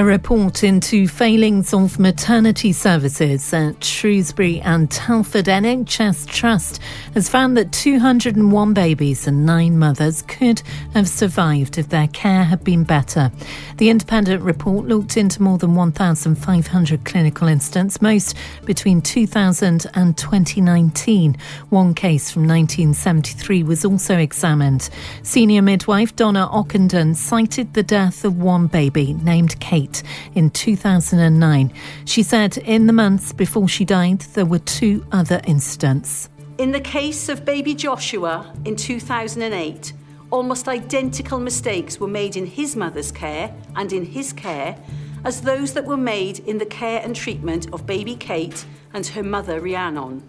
A report into failings of maternity services at Shrewsbury and Telford NHS Trust has found that 201 babies and nine mothers could have survived if their care had been better. The independent report looked into more than 1,500 clinical incidents, most between 2000 and 2019. One case from 1973 was also examined. Senior midwife Donna Ockenden cited the death of one baby named Kate in 2009. She said in the months before she died, there were two other incidents. In the case of baby Joshua in 2008, almost identical mistakes were made in his mother's care and in his care as those that were made in the care and treatment of baby Kate and her mother Rhiannon.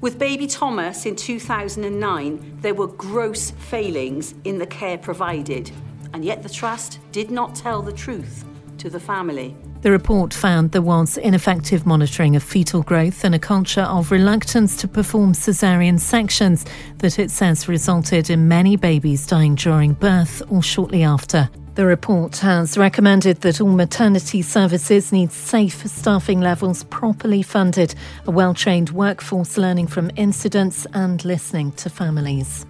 With baby Thomas in 2009, there were gross failings in the care provided and yet the Trust did not tell the truth to the family. The report found there was ineffective monitoring of fetal growth and a culture of reluctance to perform caesarean sections that it says resulted in many babies dying during birth or shortly after. The report has recommended that all maternity services need safe staffing levels properly funded, a well trained workforce learning from incidents and listening to families.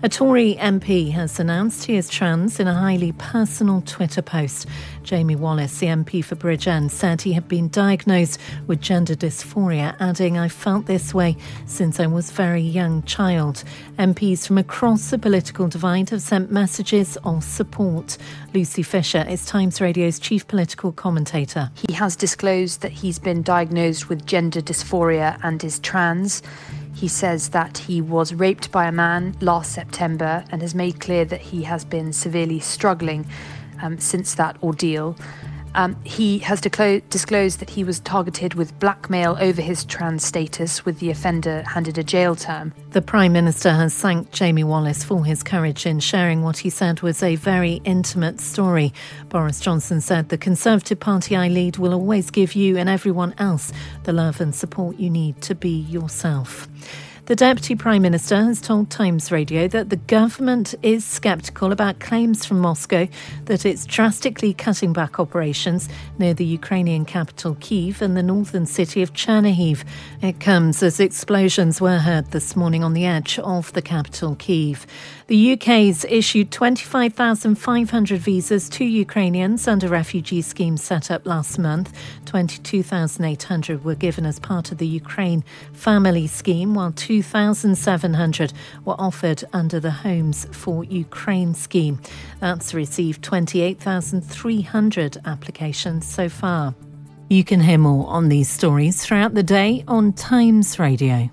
A Tory MP has announced he is trans in a highly personal Twitter post. Jamie Wallis, the MP for Bridgend, said he had been diagnosed with gender dysphoria, adding, I felt this way since I was a very young child. MPs from across the political divide have sent messages of support. Lucy Fisher is Times Radio's chief political commentator. He has disclosed that he's been diagnosed with gender dysphoria and is trans. He says that he was raped by a man last September and has made clear that he has been severely struggling um, since that ordeal. Um, he has declo- disclosed that he was targeted with blackmail over his trans status, with the offender handed a jail term. The Prime Minister has thanked Jamie Wallis for his courage in sharing what he said was a very intimate story. Boris Johnson said the Conservative Party I lead will always give you and everyone else the love and support you need to be yourself. The Deputy Prime Minister has told Times Radio that the government is sceptical about claims from Moscow that it's drastically cutting back operations near the Ukrainian capital Kiev and the northern city of Chernihiv. It comes as explosions were heard this morning on the edge of the capital Kiev. The UK's issued 25,500 visas to Ukrainians under refugee schemes set up last month. 22,800 were given as part of the Ukraine Family Scheme, while 2,700 were offered under the Homes for Ukraine scheme. That's received 28,300 applications so far. You can hear more on these stories throughout the day on Times Radio.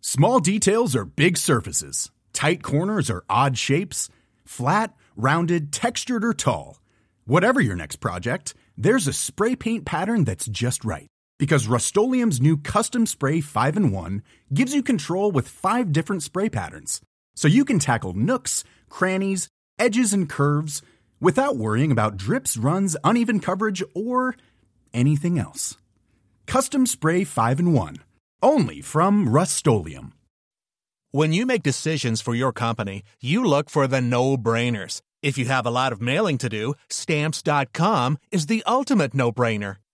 Small details are big surfaces, tight corners are odd shapes, flat, rounded, textured, or tall. Whatever your next project, there's a spray paint pattern that's just right. Because Rust new Custom Spray 5 in 1 gives you control with five different spray patterns. So you can tackle nooks, crannies, edges, and curves without worrying about drips, runs, uneven coverage, or anything else. Custom Spray 5 in 1 only from Rust-Oleum when you make decisions for your company you look for the no-brainers if you have a lot of mailing to do stamps.com is the ultimate no-brainer